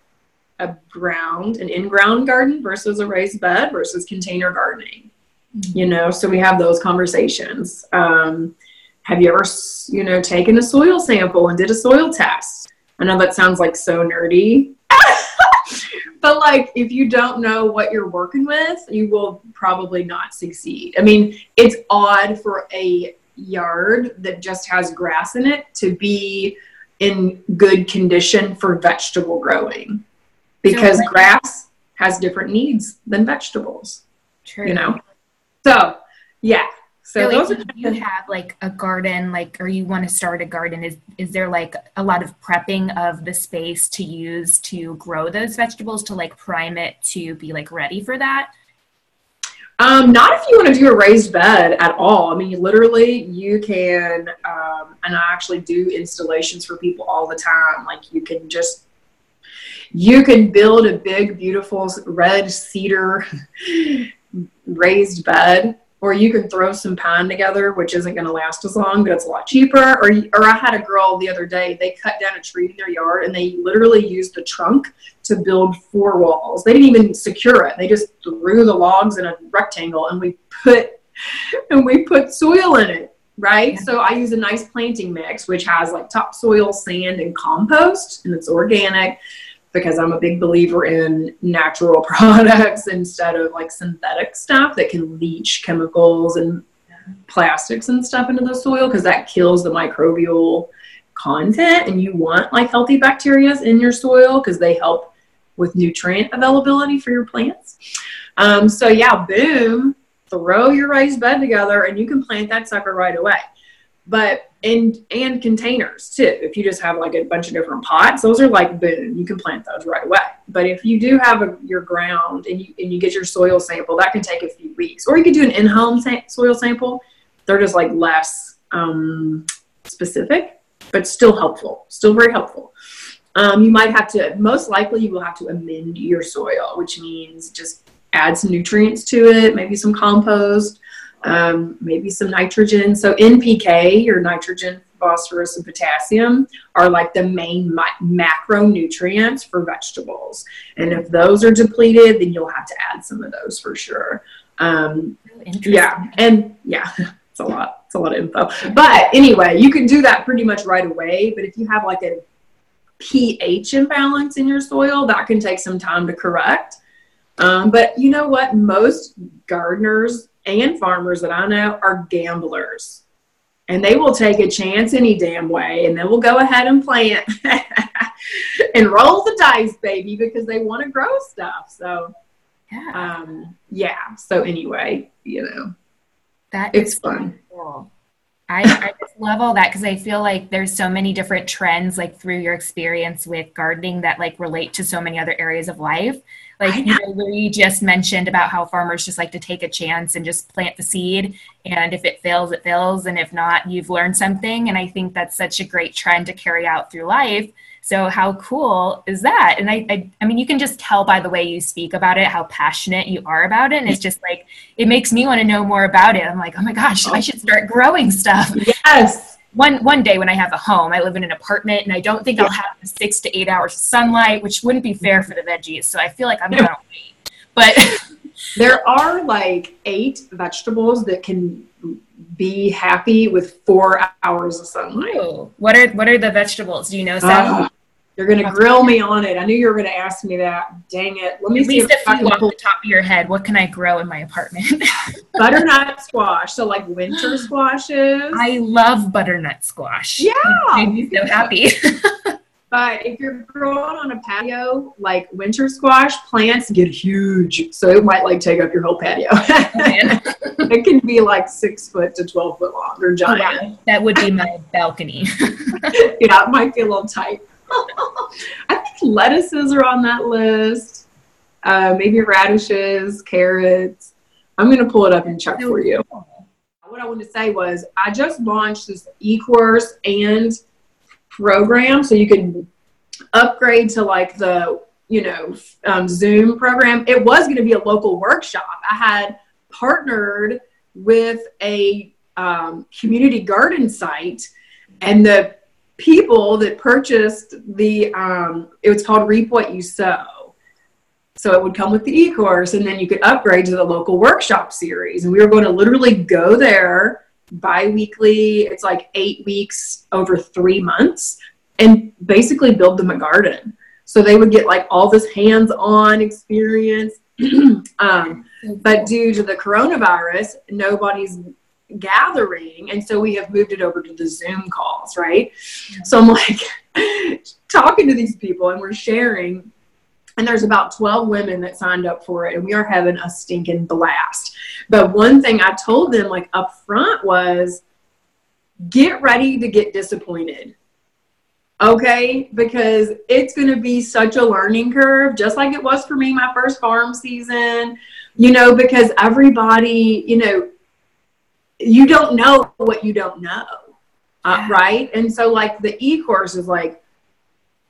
a ground, an in ground garden versus a raised bed versus container gardening. Mm-hmm. You know, so we have those conversations. Um, have you ever, you know, taken a soil sample and did a soil test? I know that sounds like so nerdy, <laughs> but like if you don't know what you're working with you will probably not succeed i mean it's odd for a yard that just has grass in it to be in good condition for vegetable growing because grass has different needs than vegetables True. you know so yeah
so those are you have like a garden, like, or you want to start a garden, is is there like a lot of prepping of the space to use to grow those vegetables to like prime it to be like ready for that?
Um, not if you want to do a raised bed at all. I mean, literally, you can, um, and I actually do installations for people all the time. Like, you can just, you can build a big, beautiful red cedar <laughs> raised bed or you can throw some pine together, which isn't going to last as long, but it's a lot cheaper. Or, or I had a girl the other day, they cut down a tree in their yard and they literally used the trunk to build four walls. They didn't even secure it. They just threw the logs in a rectangle and we put, <laughs> and we put soil in it. Right. Yeah. So I use a nice planting mix, which has like topsoil, sand, and compost, and it's organic because I'm a big believer in natural <laughs> products instead of like synthetic stuff that can leach chemicals and plastics and stuff into the soil because that kills the microbial content and you want like healthy bacteria in your soil because they help with nutrient availability for your plants. Um, so yeah, boom, throw your raised bed together and you can plant that sucker right away but and and containers too if you just have like a bunch of different pots those are like boom you can plant those right away. But if you do have a, your ground and you and you get your soil sample that can take a few weeks. Or you could do an in-home sa- soil sample. They're just like less um, specific but still helpful still very helpful. Um, you might have to most likely you will have to amend your soil which means just add some nutrients to it maybe some compost um, maybe some nitrogen. So NPK, your nitrogen, phosphorus, and potassium are like the main mi- macronutrients for vegetables. And if those are depleted, then you'll have to add some of those for sure. Um, yeah, and yeah, <laughs> it's a lot. It's a lot of info. But anyway, you can do that pretty much right away. But if you have like a pH imbalance in your soil, that can take some time to correct. Um, but you know what? Most gardeners and farmers that I know are gamblers. And they will take a chance any damn way and then we'll go ahead and plant <laughs> and roll the dice, baby, because they want to grow stuff. So, yeah. Um, yeah. So, anyway, you know,
that it's fun. Cool. I, I just love all that because I feel like there's so many different trends, like through your experience with gardening, that like relate to so many other areas of life. Like you know, you just mentioned about how farmers just like to take a chance and just plant the seed, and if it fails, it fails, and if not, you've learned something. And I think that's such a great trend to carry out through life. So how cool is that? And I, I, I mean, you can just tell by the way you speak about it how passionate you are about it. And it's just like it makes me want to know more about it. I'm like, oh my gosh, I oh. should start growing stuff.
Yes
one one day when I have a home, I live in an apartment, and I don't think yeah. I'll have six to eight hours of sunlight, which wouldn't be fair for the veggies. So I feel like I'm gonna wait. But <laughs>
there are like eight vegetables that can be happy with four hours of sunlight. Ooh.
What are what are the vegetables? Do you know?
Uh, you're going to grill me on it. I knew you were going to ask me that. Dang it.
Let me At see least if you off the top of your head, what can I grow in my apartment? <laughs>
butternut squash. So like winter <gasps> squashes.
I love butternut squash.
Yeah.
It made me so happy. <laughs>
but if you're growing on a patio, like winter squash plants get huge. So it might like take up your whole patio. Oh, <laughs> it can be like six foot to 12 foot long. They're giant. Oh, wow.
That would be my balcony.
yeah, it might be a little tight. I think lettuces are on that list. Uh, maybe radishes, carrots. I'm going to pull it up and check for you. What I wanted to say was I just launched this e-course and program so you can upgrade to like the you know um, Zoom program. It was going to be a local workshop. I had partnered with a um, community garden site, and the people that purchased the um, it was called reap what you sow. So it would come with the e-course and then you could upgrade to the local workshop series. And we were going to literally go there bi-weekly. It's like eight weeks over three months and basically build them a garden. So they would get like all this hands-on experience. <clears throat> Um, but due to the coronavirus nobody's gathering and so we have moved it over to the zoom calls right? So i'm like <laughs> talking to these people and we're sharing and there's about 12 women that signed up for it and we are having a stinking blast. But one thing i told them like up front was get ready to get disappointed okay? Because it's going to be such a learning curve just like it was for me my first farm season you know because everybody you know you don't know what you don't know uh, right and so like the e-course is like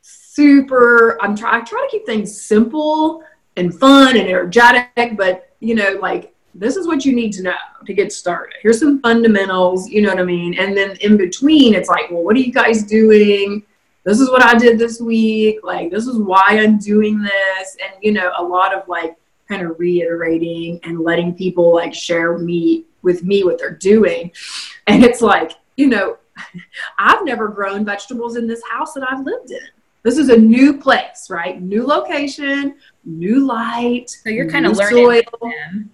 super i'm trying i try to keep things simple and fun and energetic but you know like this is what you need to know to get started. Here's some fundamentals, you know what I mean? And then in between, it's like, well, what are you guys doing? This is what I did this week. Like, this is why I'm doing this. And, you know, a lot of like kind of reiterating and letting people like share me with me what they're doing. And it's like, you know, <laughs> I've never grown vegetables in this house that I've lived in. This is a new place, right? New location, new light.
So you're kind of learning soil. with them.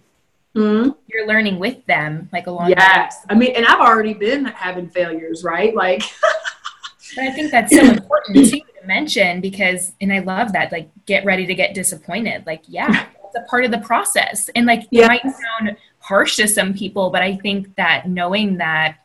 Mm-hmm. You're learning with them, like along.
Yes, I mean, and I've already been having failures, right? Like. <laughs>
but I think that's so important too to mention because, and I love that. Like, get ready to get disappointed. Like, yeah, <laughs> it's a part of the process, and like yes. it might sound harsh to some people, but I think that knowing that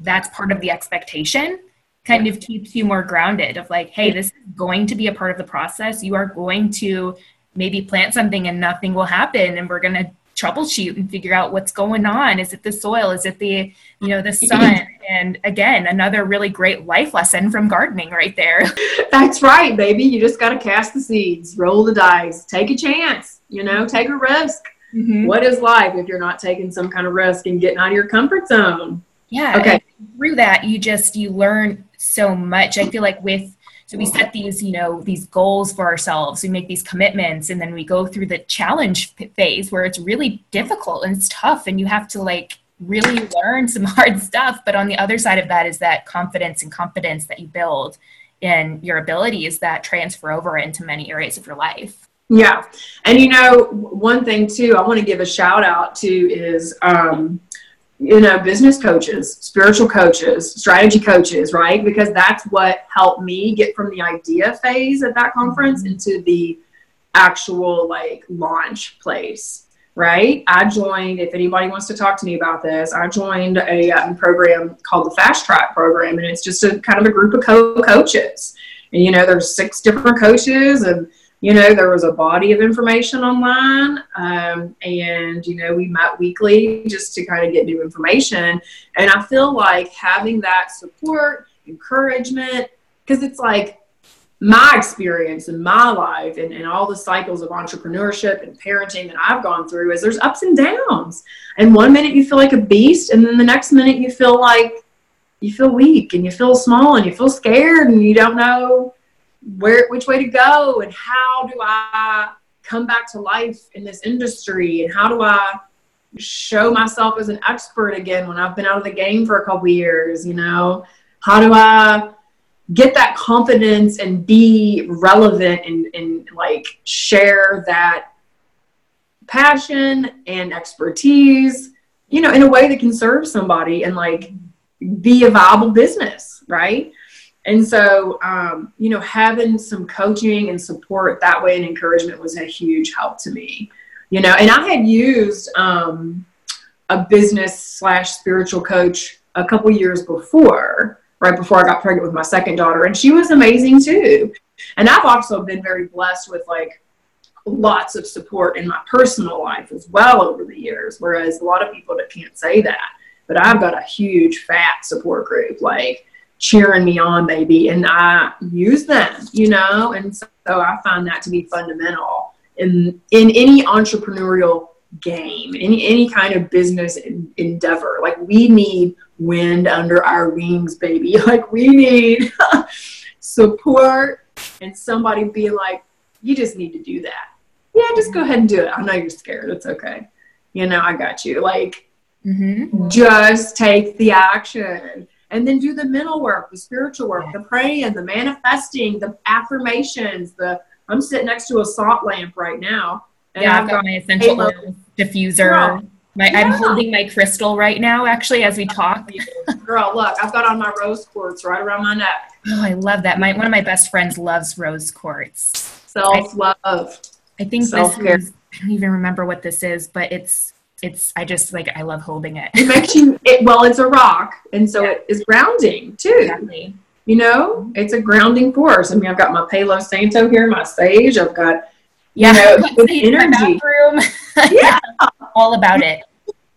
that's part of the expectation kind of keeps you more grounded of like hey this is going to be a part of the process. You are going to maybe plant something and nothing will happen and we're going to troubleshoot and figure out what's going on. Is it the soil? Is it the you know the <laughs> sun? And again another really great life lesson from gardening right there. <laughs>
That's right baby. You just got to cast the seeds roll the dice take a chance you know take a risk mm-hmm. what is life if you're not taking some kind of risk and getting out of your comfort zone
yeah okay through that you just you learn so much. I feel like with so we set these, you know, these goals for ourselves. We make these commitments, and then we go through the challenge phase where it's really difficult and it's tough, and you have to like really learn some <laughs> hard stuff. But on the other side of that is that confidence and confidence that you build in your abilities that transfer over into many areas of your life.
Yeah, and you know, one thing too, I want to give a shout out to is. Um, you know, business coaches, spiritual coaches, strategy coaches, right? Because that's what helped me get from the idea phase at that conference mm-hmm. into the actual like launch place, right? I joined, if anybody wants to talk to me about this, I joined a um, program called the Fast Track program, and it's just a kind of a group of co coaches. And, you know, there's six different coaches and you know, there was a body of information online. Um, and, you know, we met weekly just to kind of get new information. And I feel like having that support, encouragement, because it's like my experience in my life and, and all the cycles of entrepreneurship and parenting that I've gone through is there's ups and downs. And one minute you feel like a beast, and then the next minute you feel like you feel weak and you feel small and you feel scared and you don't know where which way to go and how do I come back to life in this industry and how do I show myself as an expert again when I've been out of the game for a couple years, you know? How do I get that confidence and be relevant and, and like share that passion and expertise, you know, in a way that can serve somebody and like be a viable business, right? And so, um, you know, having some coaching and support that way and encouragement was a huge help to me. You know, and I had used um, a business slash spiritual coach a couple years before, right before I got pregnant with my second daughter, and she was amazing too. And I've also been very blessed with like lots of support in my personal life as well over the years, whereas a lot of people that can't say that. But I've got a huge fat support group, like cheering me on, baby. And I use them, you know, and so, I find that to be fundamental in in any entrepreneurial game, any any kind of business endeavor. Like we need wind under our wings, baby. <laughs> Like we need <laughs> support and somebody be like, you just need to do that. Yeah, just go ahead and do it. I know you're scared. It's okay. You know, I got you. Like, mm-hmm. just take the action and then do the mental work, the spiritual work, the praying, the manifesting, the affirmations. The I'm sitting next to a salt lamp right now.
yeah, I've, got, got, my essential oil diffuser. My, yeah. I'm holding my crystal right now, actually, as we talk. <laughs>
Girl, look, I've got on my rose quartz right around my neck.
Oh, I love that. My one of my best friends loves rose quartz.
Self love.
I think Self-care. this is. I don't even remember what this is, but it's it's I just like I love holding it.
It makes you it, well, it's a rock, and so yeah. it is grounding too. Exactly. You know, it's a grounding force. I mean, I've got my Palo Santo here, my sage. I've got you yeah, know <laughs> energy. <laughs>
yeah, all about it.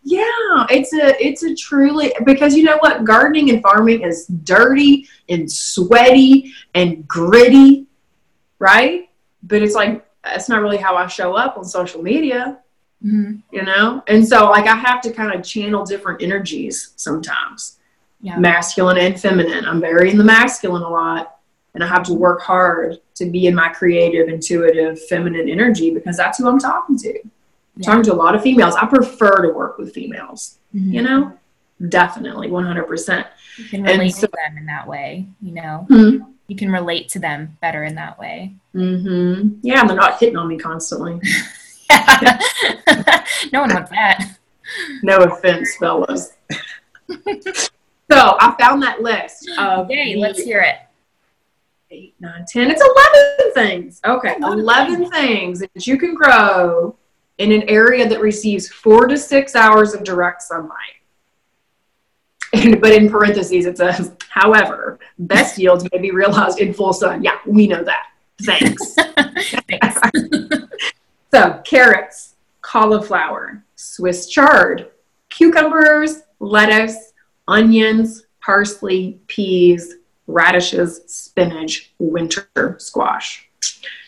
Yeah, it's a it's a truly because you know what gardening and farming is dirty and sweaty and gritty, right? But it's like that's not really how I show up on social media mm-hmm. you know? And so, like, I have to kind of channel different energies sometimes yeah. masculine and feminine. I'm very in the masculine a lot, and I have to work hard to be in my creative, intuitive, feminine energy because that's who I'm talking to. Yeah. Talking to a lot of females. I prefer to work with females, mm-hmm. you know? Definitely, 100%.
You can relate so, to them in that way, you know? Mm-hmm. You can relate to them better in that way.
Mm-hmm. Yeah, they're not hitting on me constantly. <laughs> <laughs>
no one wants that.
No offense, fellas. so I found that list.
Of Yay, let's hear it.
Eight, nine, ten. It's 11 things. Okay, 11 things that you can grow in an area that receives four to six hours of direct sunlight. And, but in parentheses, it says, however, best yields may be realized in full sun. Yeah, we know that. Thanks. <laughs> Thanks. So, carrots, cauliflower, Swiss chard, cucumbers, lettuce, onions, parsley, peas, radishes, spinach, winter squash.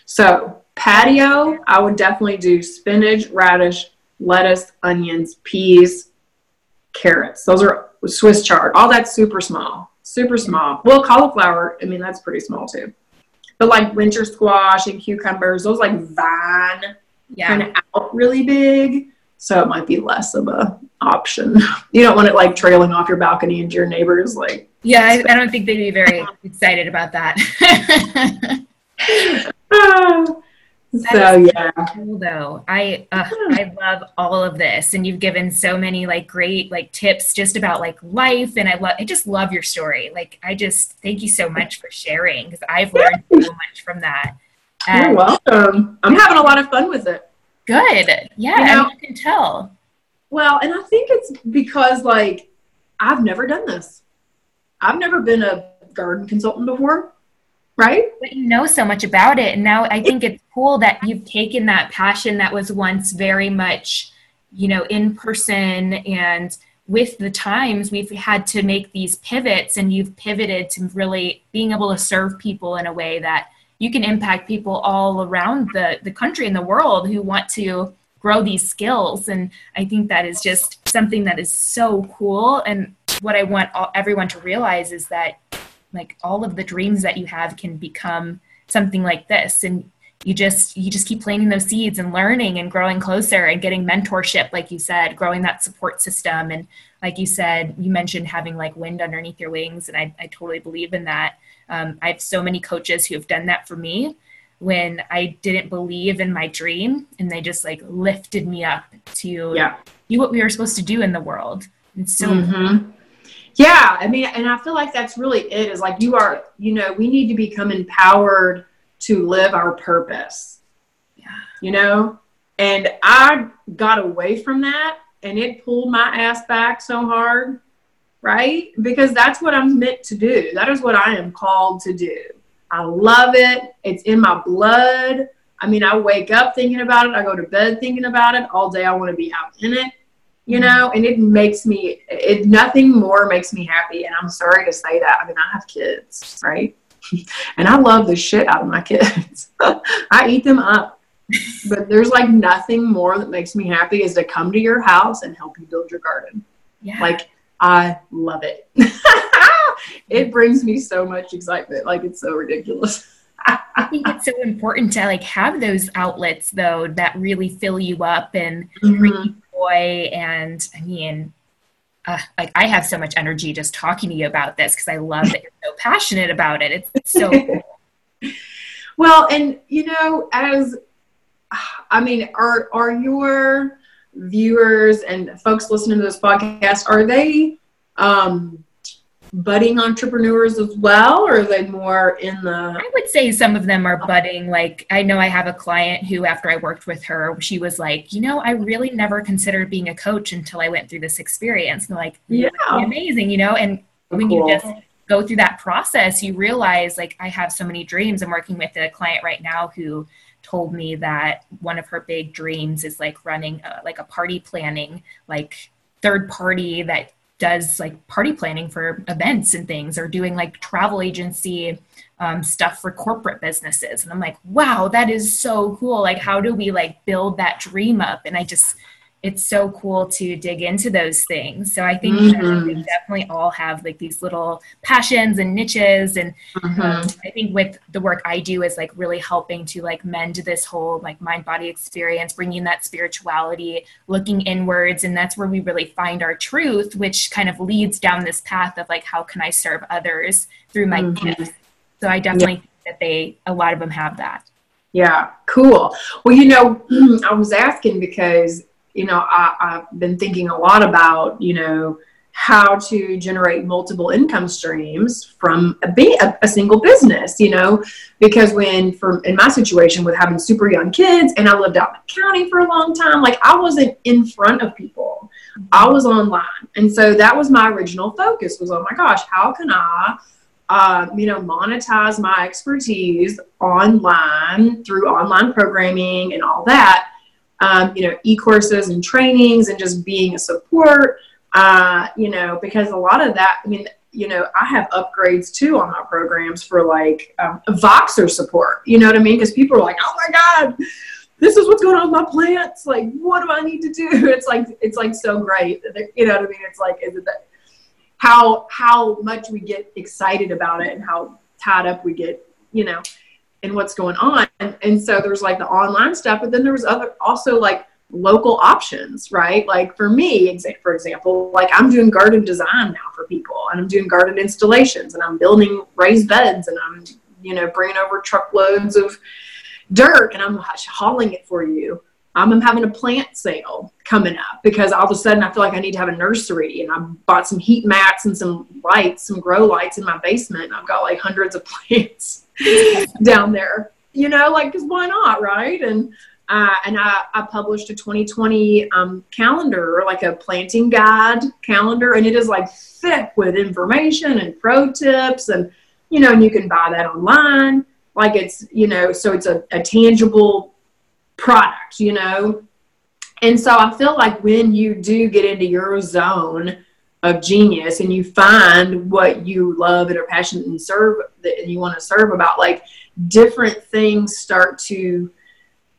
So, patio, I would definitely do spinach, radish, lettuce, onions, peas, carrots. Those are Swiss chard. All that's super small, super small. Well, cauliflower, I mean, that's pretty small too. But like winter squash and cucumbers, those like vine yeah. kind of out really big. So it might be less of a option. <laughs> You don't want it like trailing off your balcony into your neighbors. Like,
yeah, I, I don't think they'd be very <laughs> excited about that. <laughs>
so yeah
cool though i uh, i love all of this and you've given so many like great like tips just about like life and i love i just love your story like i just thank you so much for sharing because i've learned so much from that
and you're welcome i'm having a lot of fun with it
good yeah you know, I can tell
well and i think it's because like i've never done this i've never been a garden consultant before right?
But you know so much about it. And now I think it's cool that you've taken that passion that was once very much, you know, in person and with the times we've had to make these pivots and you've pivoted to really being able to serve people in a way that you can impact people all around the, the country and the world who want to grow these skills. And i think that is just something that is so cool. And what i want all, everyone to realize is that like all of the dreams that you have can become something like this. And you just you just keep planting those seeds and learning and growing closer and getting mentorship like you said growing that support system. And like you said you mentioned having like wind underneath your wings. And i, I totally believe in that um, i have so many coaches who have done that for me when i didn't believe in my dream and they just like lifted me up to yeah. do what we were supposed to do in the world. And so mm-hmm.
Yeah i mean and i feel like that's really it is like you are you know we need to become empowered to live our purpose. Yeah. You know? And i got away from that and it pulled my ass back so hard right because that's what i'm meant to do that is what i am called to do i love it it's in my blood i mean i wake up thinking about it i go to bed thinking about it all day i want to be out in it you mm-hmm. know, and it makes me, it nothing more makes me happy. And I'm sorry to say that. I mean, I have kids, right? <laughs> and I love the shit out of my kids. <laughs> I eat them up. But there's like nothing more that makes me happy is to come to your house and help you build your garden. Yeah. Like I love it. <laughs> it brings me so much excitement. Like it's so ridiculous. <laughs>
I think it's so important to like have those outlets though that really fill you up and mm-hmm. joy and i mean uh, like i have so much energy just talking to you about this because i love that you're so <laughs> passionate about it it's, it's so cool.
well and you know as i mean are are your viewers and folks listening to this podcast are they um budding entrepreneurs as well or are they more in the
i would say some of them are budding. Like i know i have a client who after i worked with her she was like you know i really never considered being a coach until i went through this experience. And like yeah. amazing you know? And when cool. you just go through that process you realize like i have so many dreams. I'm working with a client right now who told me that one of her big dreams is like running a, like a party planning like third party that does like party planning for events and things or doing like travel agency um, stuff for corporate businesses. And i'm like wow that is so cool. Like how do we like build that dream up? And i just it's so cool to dig into those things. So I think mm-hmm. we definitely all have like these little passions and niches. And mm-hmm. um, I think with the work I do is like really helping to like mend this whole like mind body experience, bringing that spirituality, looking inwards. And that's where we really find our truth, which kind of leads down this path of like, how can I serve others through my mm-hmm. gifts? So I definitely yeah. think that they, a lot of them have that.
Yeah, cool. Well, you know, <clears throat> I was asking because you know, I, I've been thinking a lot about, you know, how to generate multiple income streams from a, a, a, single business, you know, because when for in my situation with having super young kids and I lived out in the county for a long time, like I wasn't in front of people. I was online. And so that was my original focus was, oh my gosh, how can I uh, you know, monetize my expertise online through online programming and all that um, you know, e-courses and trainings and just being a support, uh, you know, because a lot of that, I mean, you know, I have upgrades too on my programs for like um, Voxer support, you know what I mean? Because people are like, oh my God, this is what's going on with my plants. Like, what do I need to do? <laughs> It's like, it's like so great. You know what I mean? It's like, is it that how, how much we get excited about it and how tied up we get, you know, and what's going on. And, and so there's like the online stuff, but then there was other also like local options, right? Like for me, for example, like I'm doing garden design now for people and I'm doing garden installations and I'm building raised beds and I'm, you know, bringing over truckloads of dirt and I'm hauling it for you. I'm having a plant sale coming up because all of a sudden I feel like I need to have a nursery and I bought some heat mats and some lights, some grow lights in my basement. I've got like hundreds of <laughs> plants <laughs> down there, you know, like, cause why not? Right. And, uh, and I, I published a 2020 um, calendar, like a planting guide calendar, and it is like thick with information and pro tips, and you know, and you can buy that online. Like it's, you know, so it's a, a tangible product, you know. And so I feel like when you do get into your zone of genius and you find what you love and are passionate and serve that you want to serve about like different things start to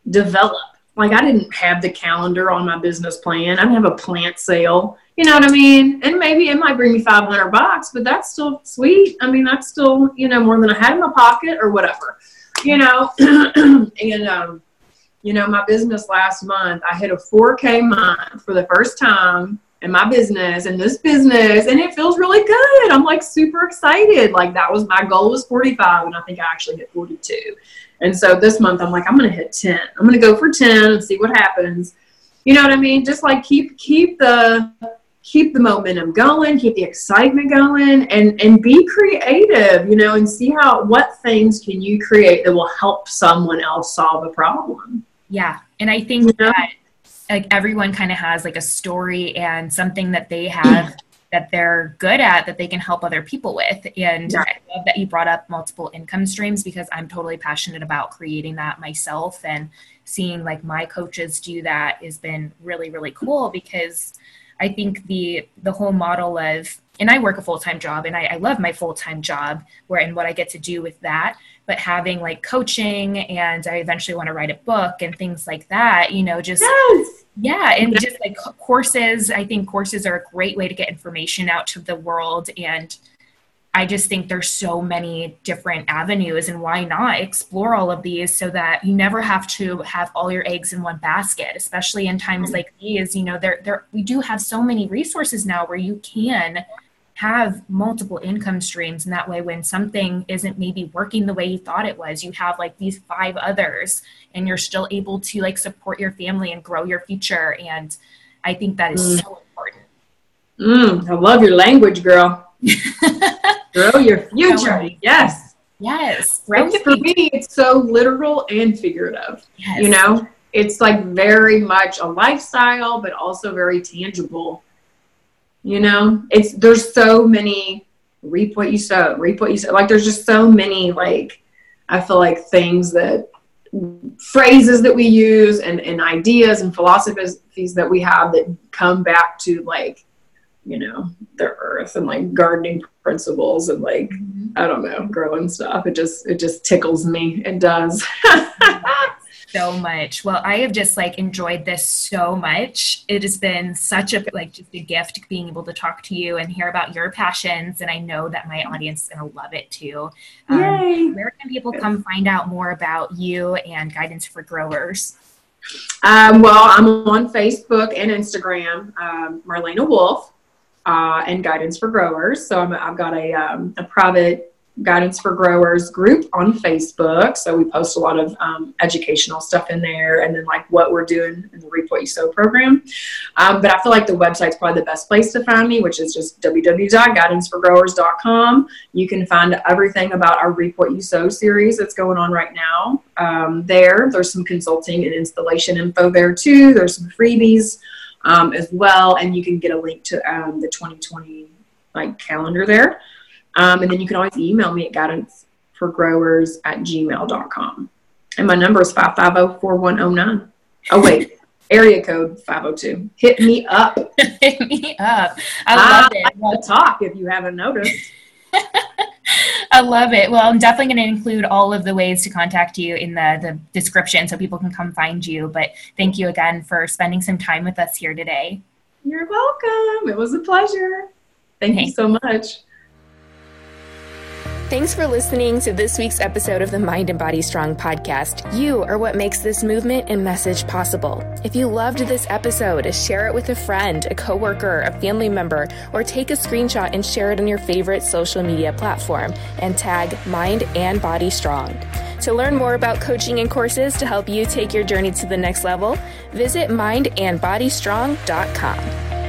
develop. Like i didn't have the calendar on my business plan. I didn't have a plant sale. You know what i mean? And maybe it might bring me 500 bucks but that's still sweet. I mean that's still you know more than i had in my pocket or whatever you know? <clears throat> And um you know my business last month i hit a 4k month for the first time in my business and this business and it feels really good. I'm like super excited. Like that was my goal was 45 and i think i actually hit 42 and so this month i'm like i'm gonna hit 10 i'm gonna go for 10 and see what happens. You know what i mean? Just like keep keep the keep the momentum going keep the excitement going and and be creative you know and see how what things can you create that will help someone else solve a problem.
Yeah. And i think that like everyone kind of has like a story and something that they have <clears throat> that they're good at that they can help other people with. And yeah. I love that you brought up multiple income streams because I'm totally passionate about creating that myself and seeing like my coaches do that has been really, really cool because I think the the whole model of and I work a full time job and I, I love my full time job where and what I get to do with that. But having like coaching and I eventually want to write a book and things like that, you know, just yes! Yeah and just like courses i think courses are a great way to get information out to the world and i just think there's so many different avenues and why not explore all of these so that you never have to have all your eggs in one basket especially in times like these you know there there we do have so many resources now where you can have multiple income streams and that way when something isn't maybe working the way you thought it was. You have like these five others and you're still able to like support your family and grow your future and i think that is mm. so important.
Mm, i love your language girl. <laughs> Grow your future yes.
Yes
right for me it's so literal and figurative yes. you know? It's like very much a lifestyle but also very tangible you know, it's there's so many reap what you sow, reap what you sow. Like there's just so many like I feel like things that phrases that we use and, and ideas and philosophies that we have that come back to like you know, the earth and like gardening principles and like mm-hmm. I don't know, growing stuff. It just it just tickles me. It does. <laughs>
so much. Well, I have just like enjoyed this so much. It has been such a like just a gift being able to talk to you and hear about your passions. And I know that my audience is gonna love it too. Um, Yay. Where can people come find out more about you and guidance for growers?
Um, well, I'm on Facebook and Instagram, um, Marlena Wolf, uh, and Guidance for Growers. So i have got a, um, a private Guidance for Growers group on Facebook. So we post a lot of um, educational stuff in there and then like what we're doing in the Reap What You Sow program. Um, but I feel like the website's probably the best place to find me, which is just www.guidanceforgrowers.com. You can find everything about our Reap What You Sow series that's going on right now um, there. There's some consulting and installation info there too. There's some freebies um, as well. And you can get a link to um, the 2020 like calendar there. Um, and then you can always email me at guidanceforgrowers at gmail.com. And my number is 550-4109. Oh, wait. <laughs> area code 502. Hit me up. <laughs>
Hit me up. I love I it.
Well, talk if you haven't noticed. <laughs>
I love it. Well, I'm definitely going to include all of the ways to contact you in the, the description so people can come find you. But thank you again for spending some time with us here today.
You're welcome. It was a pleasure. Thank Thanks. you so much.
Thanks for listening to this week's episode of the Mind and Body Strong podcast. You are what makes this movement and message possible. If you loved this episode, share it with a friend, a coworker, a family member, or take a screenshot and share it on your favorite social media platform and tag Mind and Body Strong. To learn more about coaching and courses to help you take your journey to the next level, visit mindandbodystrong.com.